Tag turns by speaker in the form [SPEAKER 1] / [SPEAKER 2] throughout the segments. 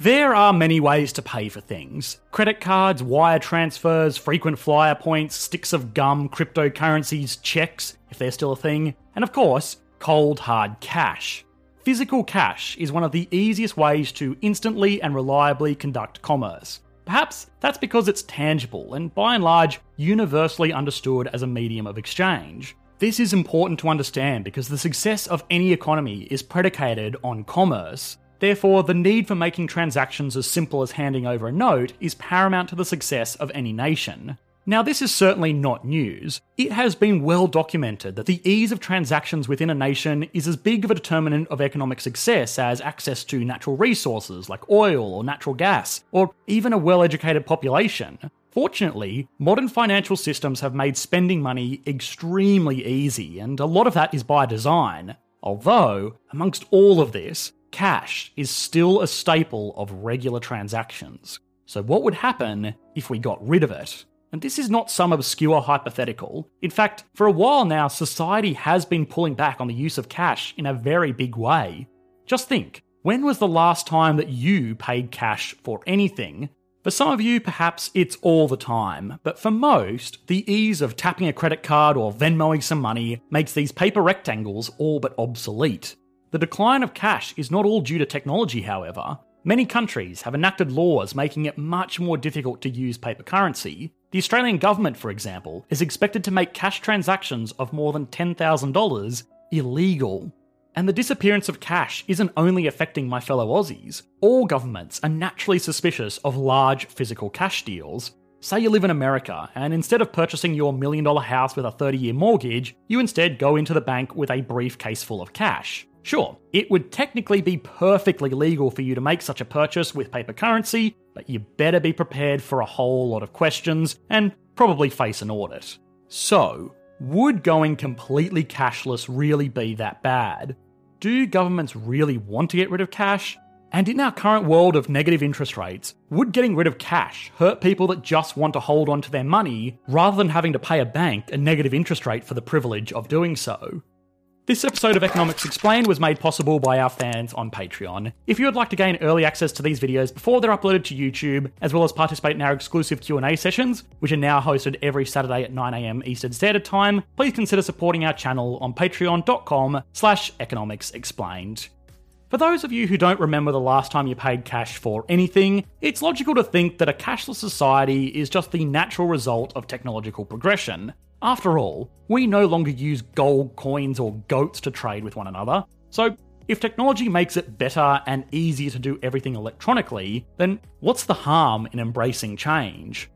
[SPEAKER 1] There are many ways to pay for things credit cards, wire transfers, frequent flyer points, sticks of gum, cryptocurrencies, checks, if they're still a thing, and of course, cold hard cash. Physical cash is one of the easiest ways to instantly and reliably conduct commerce. Perhaps that's because it's tangible and by and large universally understood as a medium of exchange. This is important to understand because the success of any economy is predicated on commerce. Therefore, the need for making transactions as simple as handing over a note is paramount to the success of any nation. Now, this is certainly not news. It has been well documented that the ease of transactions within a nation is as big of a determinant of economic success as access to natural resources like oil or natural gas, or even a well educated population. Fortunately, modern financial systems have made spending money extremely easy, and a lot of that is by design. Although, amongst all of this, cash is still a staple of regular transactions. So, what would happen if we got rid of it? And this is not some obscure hypothetical. In fact, for a while now, society has been pulling back on the use of cash in a very big way. Just think when was the last time that you paid cash for anything? For some of you, perhaps it's all the time, but for most, the ease of tapping a credit card or Venmoing some money makes these paper rectangles all but obsolete. The decline of cash is not all due to technology, however. Many countries have enacted laws making it much more difficult to use paper currency. The Australian government, for example, is expected to make cash transactions of more than $10,000 illegal. And the disappearance of cash isn't only affecting my fellow Aussies. All governments are naturally suspicious of large physical cash deals. Say you live in America, and instead of purchasing your million dollar house with a 30 year mortgage, you instead go into the bank with a briefcase full of cash. Sure, it would technically be perfectly legal for you to make such a purchase with paper currency, but you better be prepared for a whole lot of questions and probably face an audit. So, would going completely cashless really be that bad? Do governments really want to get rid of cash? And in our current world of negative interest rates, would getting rid of cash hurt people that just want to hold on to their money rather than having to pay a bank a negative interest rate for the privilege of doing so? This episode of Economics Explained was made possible by our fans on Patreon. If you would like to gain early access to these videos before they're uploaded to YouTube, as well as participate in our exclusive Q&A sessions, which are now hosted every Saturday at 9am Eastern Standard Time, please consider supporting our channel on patreon.com slash economicsexplained. For those of you who don't remember the last time you paid cash for anything, it's logical to think that a cashless society is just the natural result of technological progression. After all, we no longer use gold coins or goats to trade with one another, so if technology makes it better and easier to do everything electronically, then what's the harm in embracing change?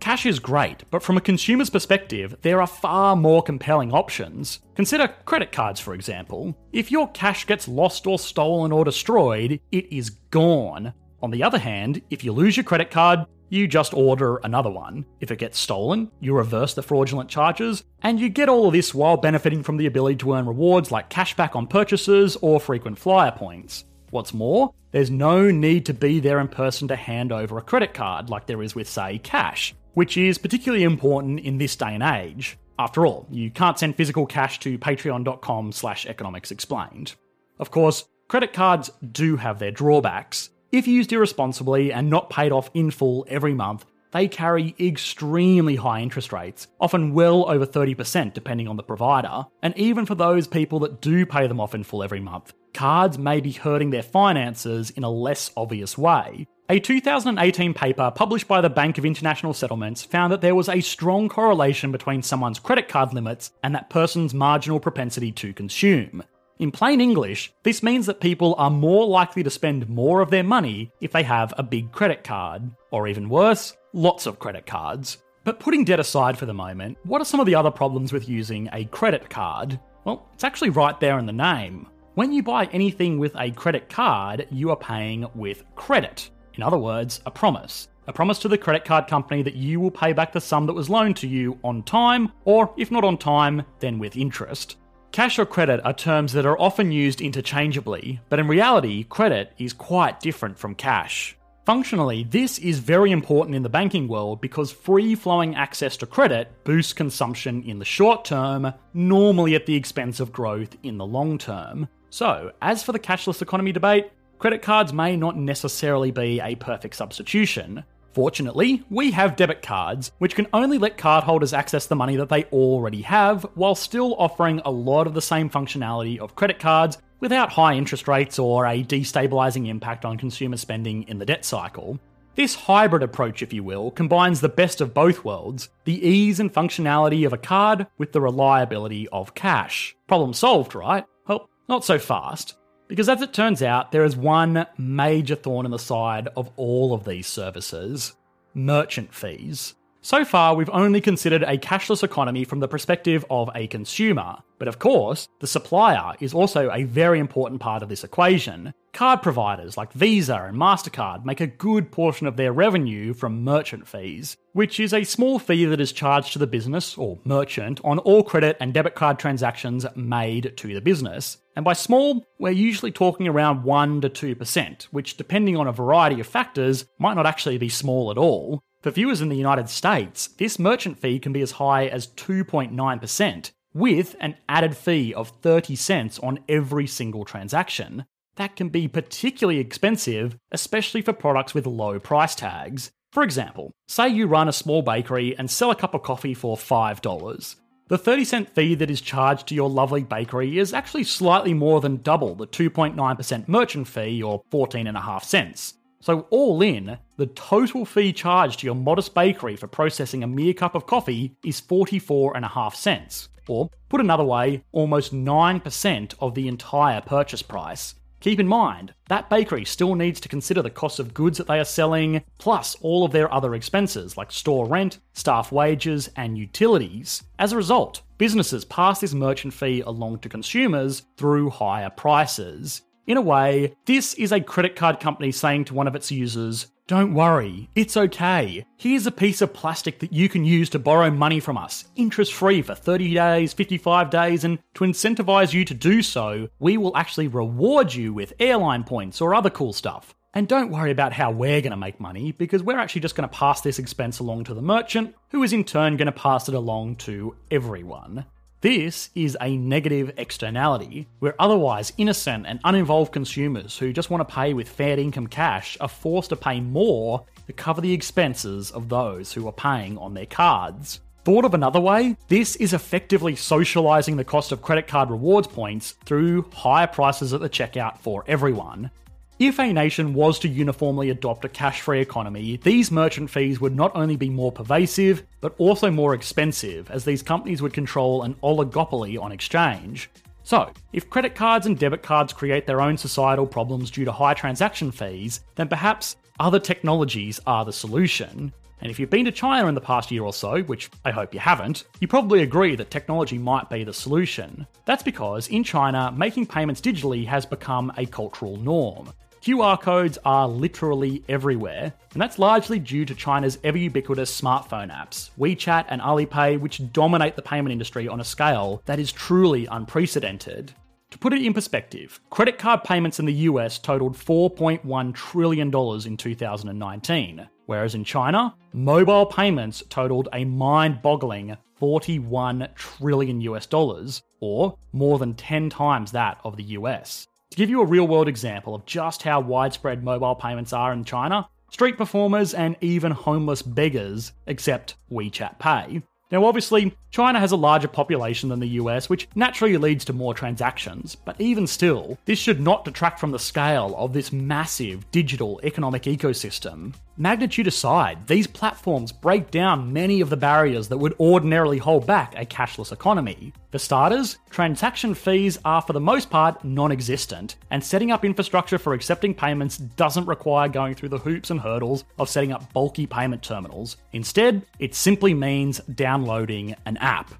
[SPEAKER 1] Cash is great, but from a consumer's perspective, there are far more compelling options. Consider credit cards, for example. If your cash gets lost or stolen or destroyed, it is gone. On the other hand, if you lose your credit card, you just order another one. If it gets stolen, you reverse the fraudulent charges, and you get all of this while benefiting from the ability to earn rewards like cashback on purchases or frequent flyer points. What's more, there's no need to be there in person to hand over a credit card like there is with, say, cash, which is particularly important in this day and age. After all, you can't send physical cash to patreon.com slash economics explained. Of course, credit cards do have their drawbacks. If used irresponsibly and not paid off in full every month, they carry extremely high interest rates, often well over 30% depending on the provider. And even for those people that do pay them off in full every month, cards may be hurting their finances in a less obvious way. A 2018 paper published by the Bank of International Settlements found that there was a strong correlation between someone's credit card limits and that person's marginal propensity to consume. In plain English, this means that people are more likely to spend more of their money if they have a big credit card, or even worse, lots of credit cards. But putting debt aside for the moment, what are some of the other problems with using a credit card? Well, it's actually right there in the name. When you buy anything with a credit card, you are paying with credit. In other words, a promise. A promise to the credit card company that you will pay back the sum that was loaned to you on time, or if not on time, then with interest. Cash or credit are terms that are often used interchangeably, but in reality, credit is quite different from cash. Functionally, this is very important in the banking world because free flowing access to credit boosts consumption in the short term, normally at the expense of growth in the long term. So, as for the cashless economy debate, credit cards may not necessarily be a perfect substitution. Fortunately, we have debit cards, which can only let cardholders access the money that they already have, while still offering a lot of the same functionality of credit cards without high interest rates or a destabilizing impact on consumer spending in the debt cycle. This hybrid approach, if you will, combines the best of both worlds the ease and functionality of a card with the reliability of cash. Problem solved, right? Well, not so fast. Because as it turns out, there is one major thorn in the side of all of these services merchant fees. So far, we've only considered a cashless economy from the perspective of a consumer. But of course, the supplier is also a very important part of this equation. Card providers like Visa and MasterCard make a good portion of their revenue from merchant fees, which is a small fee that is charged to the business or merchant on all credit and debit card transactions made to the business. And by small, we're usually talking around 1 to 2%, which, depending on a variety of factors, might not actually be small at all. For viewers in the United States, this merchant fee can be as high as 2.9%, with an added fee of 30 cents on every single transaction. That can be particularly expensive, especially for products with low price tags. For example, say you run a small bakery and sell a cup of coffee for $5. The 30 cent fee that is charged to your lovely bakery is actually slightly more than double the 2.9% merchant fee, or 14.5 cents. So, all in, the total fee charged to your modest bakery for processing a mere cup of coffee is 44.5 cents, or put another way, almost 9% of the entire purchase price. Keep in mind, that bakery still needs to consider the cost of goods that they are selling, plus all of their other expenses like store rent, staff wages, and utilities. As a result, businesses pass this merchant fee along to consumers through higher prices. In a way, this is a credit card company saying to one of its users, Don't worry, it's okay. Here's a piece of plastic that you can use to borrow money from us, interest free for 30 days, 55 days, and to incentivize you to do so, we will actually reward you with airline points or other cool stuff. And don't worry about how we're going to make money, because we're actually just going to pass this expense along to the merchant, who is in turn going to pass it along to everyone. This is a negative externality, where otherwise innocent and uninvolved consumers who just want to pay with fair income cash are forced to pay more to cover the expenses of those who are paying on their cards. Thought of another way, this is effectively socializing the cost of credit card rewards points through higher prices at the checkout for everyone. If a nation was to uniformly adopt a cash free economy, these merchant fees would not only be more pervasive, but also more expensive, as these companies would control an oligopoly on exchange. So, if credit cards and debit cards create their own societal problems due to high transaction fees, then perhaps other technologies are the solution. And if you've been to China in the past year or so, which I hope you haven't, you probably agree that technology might be the solution. That's because in China, making payments digitally has become a cultural norm. QR codes are literally everywhere, and that's largely due to China's ever ubiquitous smartphone apps, WeChat and Alipay, which dominate the payment industry on a scale that is truly unprecedented. To put it in perspective, credit card payments in the US totaled $4.1 trillion in 2019, whereas in China, mobile payments totaled a mind boggling 41 trillion US dollars, or more than 10 times that of the US. To give you a real world example of just how widespread mobile payments are in China, street performers and even homeless beggars accept WeChat Pay. Now, obviously, China has a larger population than the US, which naturally leads to more transactions, but even still, this should not detract from the scale of this massive digital economic ecosystem. Magnitude aside, these platforms break down many of the barriers that would ordinarily hold back a cashless economy. For starters, transaction fees are for the most part non existent, and setting up infrastructure for accepting payments doesn't require going through the hoops and hurdles of setting up bulky payment terminals. Instead, it simply means downloading an app.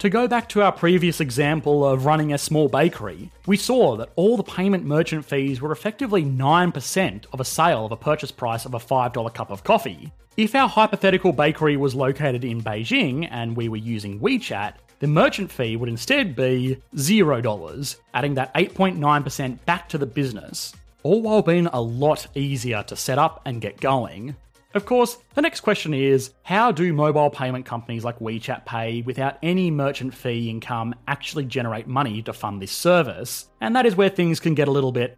[SPEAKER 1] To go back to our previous example of running a small bakery, we saw that all the payment merchant fees were effectively 9% of a sale of a purchase price of a $5 cup of coffee. If our hypothetical bakery was located in Beijing and we were using WeChat, the merchant fee would instead be $0, adding that 8.9% back to the business, all while being a lot easier to set up and get going. Of course, the next question is how do mobile payment companies like WeChat Pay, without any merchant fee income, actually generate money to fund this service? And that is where things can get a little bit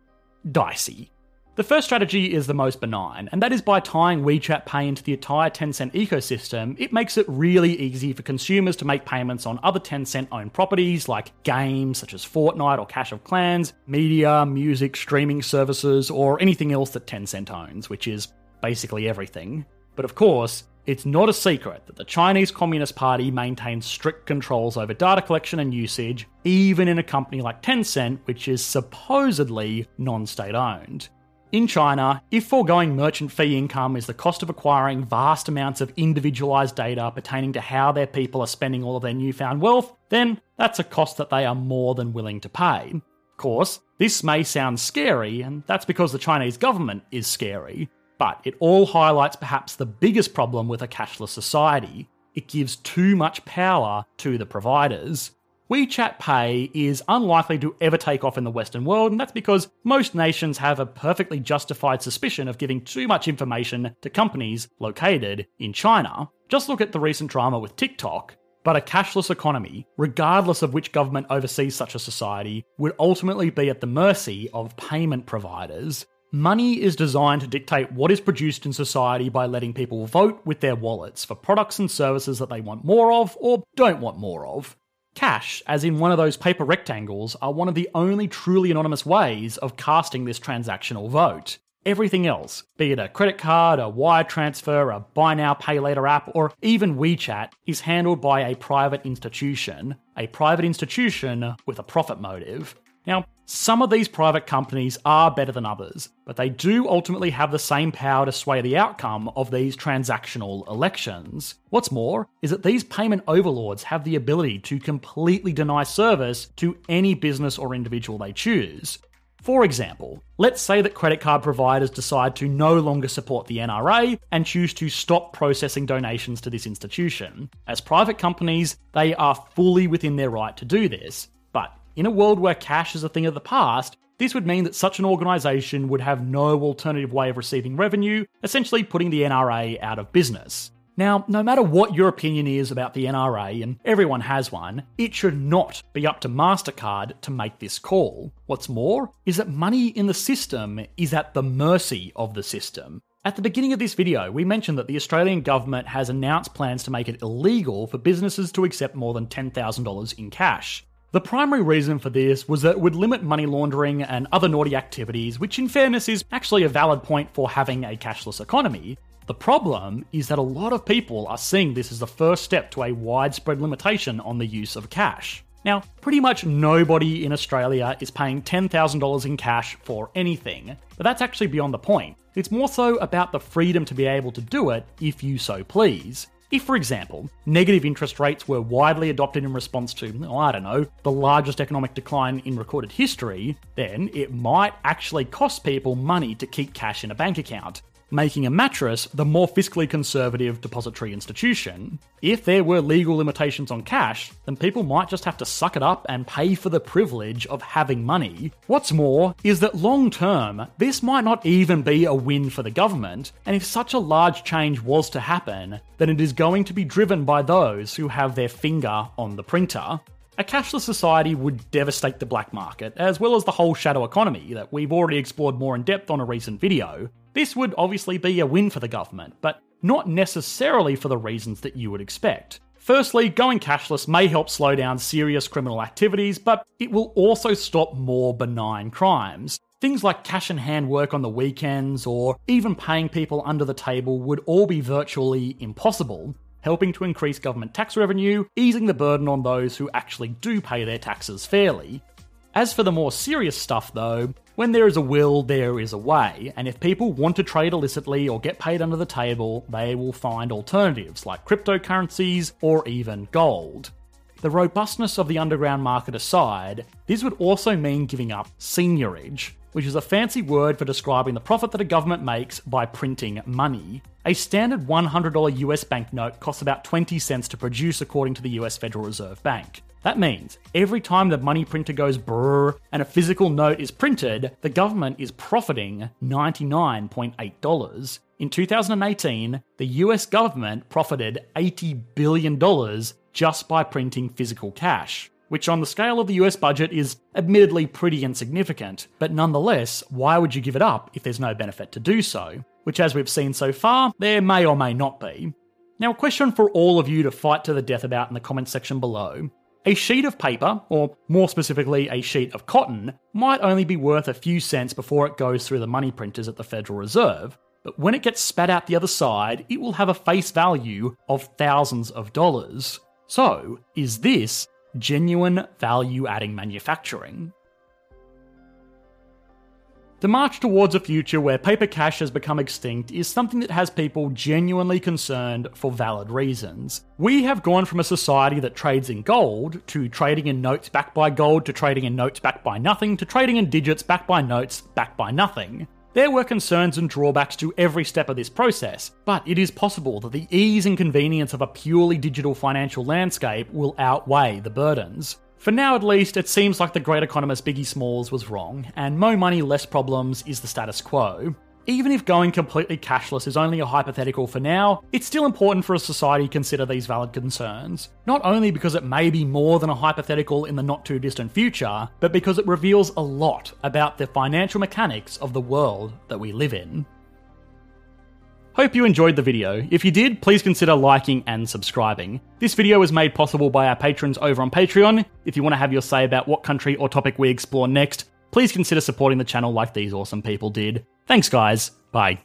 [SPEAKER 1] dicey. The first strategy is the most benign, and that is by tying WeChat Pay into the entire Tencent ecosystem, it makes it really easy for consumers to make payments on other Tencent owned properties like games such as Fortnite or Clash of Clans, media, music, streaming services, or anything else that Tencent owns, which is basically everything. But of course, it's not a secret that the Chinese Communist Party maintains strict controls over data collection and usage, even in a company like Tencent, which is supposedly non state owned. In China, if foregoing merchant fee income is the cost of acquiring vast amounts of individualized data pertaining to how their people are spending all of their newfound wealth, then that's a cost that they are more than willing to pay. Of course, this may sound scary, and that's because the Chinese government is scary, but it all highlights perhaps the biggest problem with a cashless society. It gives too much power to the providers. WeChat Pay is unlikely to ever take off in the Western world, and that's because most nations have a perfectly justified suspicion of giving too much information to companies located in China. Just look at the recent drama with TikTok. But a cashless economy, regardless of which government oversees such a society, would ultimately be at the mercy of payment providers. Money is designed to dictate what is produced in society by letting people vote with their wallets for products and services that they want more of or don't want more of. Cash, as in one of those paper rectangles, are one of the only truly anonymous ways of casting this transactional vote. Everything else, be it a credit card, a wire transfer, a buy now, pay later app, or even WeChat, is handled by a private institution. A private institution with a profit motive. Now, some of these private companies are better than others, but they do ultimately have the same power to sway the outcome of these transactional elections. What's more, is that these payment overlords have the ability to completely deny service to any business or individual they choose. For example, let's say that credit card providers decide to no longer support the NRA and choose to stop processing donations to this institution. As private companies, they are fully within their right to do this. In a world where cash is a thing of the past, this would mean that such an organisation would have no alternative way of receiving revenue, essentially putting the NRA out of business. Now, no matter what your opinion is about the NRA, and everyone has one, it should not be up to MasterCard to make this call. What's more, is that money in the system is at the mercy of the system. At the beginning of this video, we mentioned that the Australian government has announced plans to make it illegal for businesses to accept more than $10,000 in cash. The primary reason for this was that it would limit money laundering and other naughty activities, which in fairness is actually a valid point for having a cashless economy. The problem is that a lot of people are seeing this as the first step to a widespread limitation on the use of cash. Now, pretty much nobody in Australia is paying $10,000 in cash for anything, but that's actually beyond the point. It's more so about the freedom to be able to do it if you so please. If, for example, negative interest rates were widely adopted in response to, oh, I don't know, the largest economic decline in recorded history, then it might actually cost people money to keep cash in a bank account making a mattress the more fiscally conservative depository institution. If there were legal limitations on cash, then people might just have to suck it up and pay for the privilege of having money. What's more is that long term, this might not even be a win for the government, and if such a large change was to happen, then it is going to be driven by those who have their finger on the printer. A cashless society would devastate the black market, as well as the whole shadow economy that we've already explored more in depth on a recent video. This would obviously be a win for the government, but not necessarily for the reasons that you would expect. Firstly, going cashless may help slow down serious criminal activities, but it will also stop more benign crimes. Things like cash in hand work on the weekends or even paying people under the table would all be virtually impossible, helping to increase government tax revenue, easing the burden on those who actually do pay their taxes fairly. As for the more serious stuff, though, when there is a will, there is a way, and if people want to trade illicitly or get paid under the table, they will find alternatives like cryptocurrencies or even gold. The robustness of the underground market aside, this would also mean giving up seigniorage, which is a fancy word for describing the profit that a government makes by printing money. A standard $100 US banknote costs about 20 cents to produce, according to the US Federal Reserve Bank. That means every time the money printer goes brrr and a physical note is printed, the government is profiting $99.8. In 2018, the US government profited $80 billion just by printing physical cash. which on the scale of the US budget is admittedly pretty insignificant, but nonetheless, why would you give it up if there's no benefit to do so? Which, as we've seen so far, there may or may not be. Now, a question for all of you to fight to the death about in the comments section below. A sheet of paper, or more specifically, a sheet of cotton, might only be worth a few cents before it goes through the money printers at the Federal Reserve, but when it gets spat out the other side, it will have a face value of thousands of dollars. So, is this genuine value adding manufacturing? The march towards a future where paper cash has become extinct is something that has people genuinely concerned for valid reasons. We have gone from a society that trades in gold to trading in notes backed by gold to trading in notes backed by nothing to trading in digits backed by notes backed by nothing. There were concerns and drawbacks to every step of this process, but it is possible that the ease and convenience of a purely digital financial landscape will outweigh the burdens. For now, at least, it seems like the great economist Biggie Smalls was wrong, and more money, less problems is the status quo. Even if going completely cashless is only a hypothetical for now, it's still important for a society to consider these valid concerns. Not only because it may be more than a hypothetical in the not too distant future, but because it reveals a lot about the financial mechanics of the world that we live in. Hope you enjoyed the video. If you did, please consider liking and subscribing. This video was made possible by our patrons over on Patreon. If you want to have your say about what country or topic we explore next, please consider supporting the channel like these awesome people did. Thanks, guys. Bye.